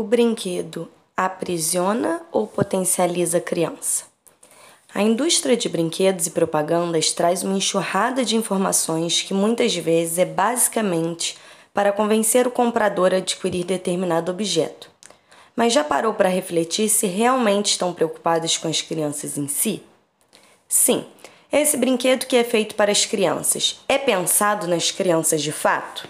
O brinquedo aprisiona ou potencializa a criança? A indústria de brinquedos e propagandas traz uma enxurrada de informações que muitas vezes é basicamente para convencer o comprador a adquirir determinado objeto. Mas já parou para refletir se realmente estão preocupados com as crianças em si? Sim, esse brinquedo que é feito para as crianças é pensado nas crianças de fato?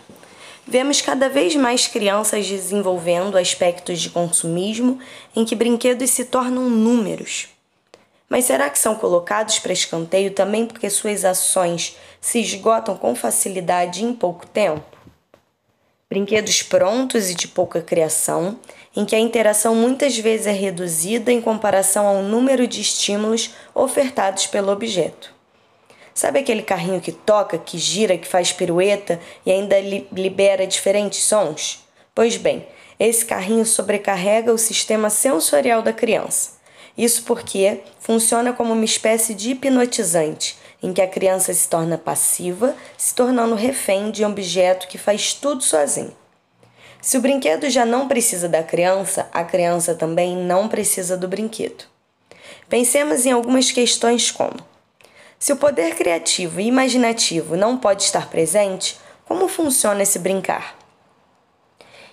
Vemos cada vez mais crianças desenvolvendo aspectos de consumismo em que brinquedos se tornam números. Mas será que são colocados para escanteio também porque suas ações se esgotam com facilidade em pouco tempo? Brinquedos prontos e de pouca criação, em que a interação muitas vezes é reduzida em comparação ao número de estímulos ofertados pelo objeto. Sabe aquele carrinho que toca, que gira, que faz pirueta e ainda li libera diferentes sons? Pois bem, esse carrinho sobrecarrega o sistema sensorial da criança. Isso porque funciona como uma espécie de hipnotizante, em que a criança se torna passiva, se tornando refém de um objeto que faz tudo sozinho. Se o brinquedo já não precisa da criança, a criança também não precisa do brinquedo. Pensemos em algumas questões como: se o poder criativo e imaginativo não pode estar presente, como funciona esse brincar?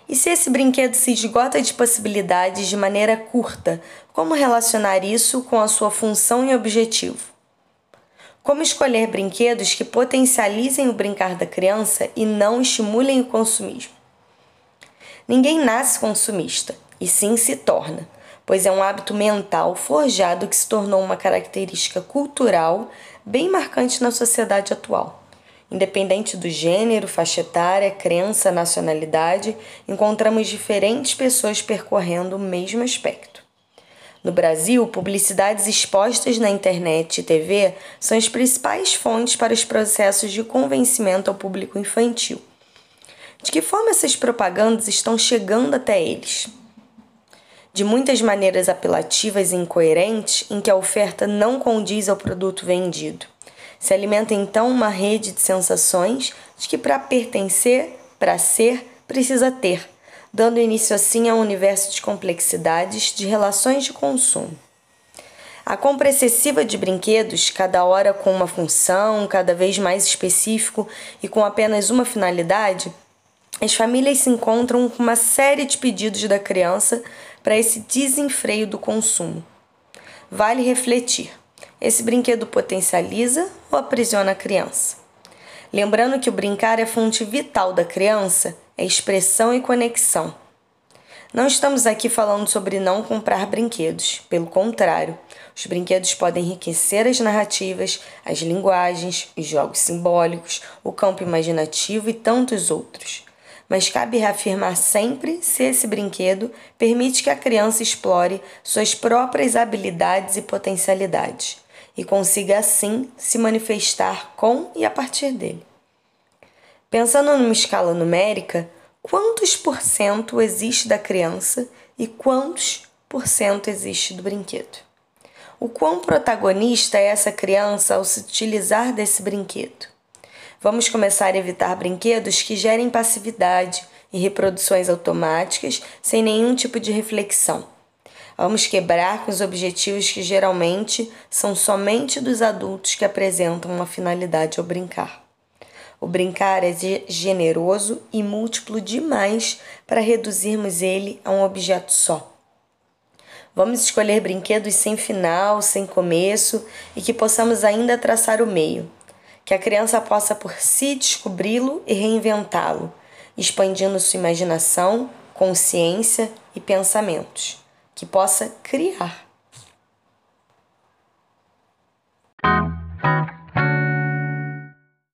E se esse brinquedo se esgota de possibilidades de maneira curta, como relacionar isso com a sua função e objetivo? Como escolher brinquedos que potencializem o brincar da criança e não estimulem o consumismo? Ninguém nasce consumista, e sim se torna pois é um hábito mental forjado que se tornou uma característica cultural bem marcante na sociedade atual. Independente do gênero, faixa etária, crença, nacionalidade, encontramos diferentes pessoas percorrendo o mesmo aspecto. No Brasil, publicidades expostas na internet e TV são as principais fontes para os processos de convencimento ao público infantil. De que forma essas propagandas estão chegando até eles? De muitas maneiras apelativas e incoerentes em que a oferta não condiz ao produto vendido. Se alimenta então uma rede de sensações de que para pertencer, para ser, precisa ter, dando início assim a um universo de complexidades de relações de consumo. A compra excessiva de brinquedos, cada hora com uma função cada vez mais específico e com apenas uma finalidade, as famílias se encontram com uma série de pedidos da criança para esse desenfreio do consumo. Vale refletir: esse brinquedo potencializa ou aprisiona a criança? Lembrando que o brincar é fonte vital da criança, é expressão e conexão. Não estamos aqui falando sobre não comprar brinquedos, pelo contrário, os brinquedos podem enriquecer as narrativas, as linguagens, os jogos simbólicos, o campo imaginativo e tantos outros mas cabe reafirmar sempre se esse brinquedo permite que a criança explore suas próprias habilidades e potencialidades e consiga assim se manifestar com e a partir dele. Pensando numa escala numérica, quantos por cento existe da criança e quantos por cento existe do brinquedo? O quão protagonista é essa criança ao se utilizar desse brinquedo? Vamos começar a evitar brinquedos que gerem passividade e reproduções automáticas sem nenhum tipo de reflexão. Vamos quebrar com os objetivos que geralmente são somente dos adultos que apresentam uma finalidade ao brincar. O brincar é generoso e múltiplo demais para reduzirmos ele a um objeto só. Vamos escolher brinquedos sem final, sem começo e que possamos ainda traçar o meio que a criança possa por si descobri-lo e reinventá-lo, expandindo sua imaginação, consciência e pensamentos, que possa criar.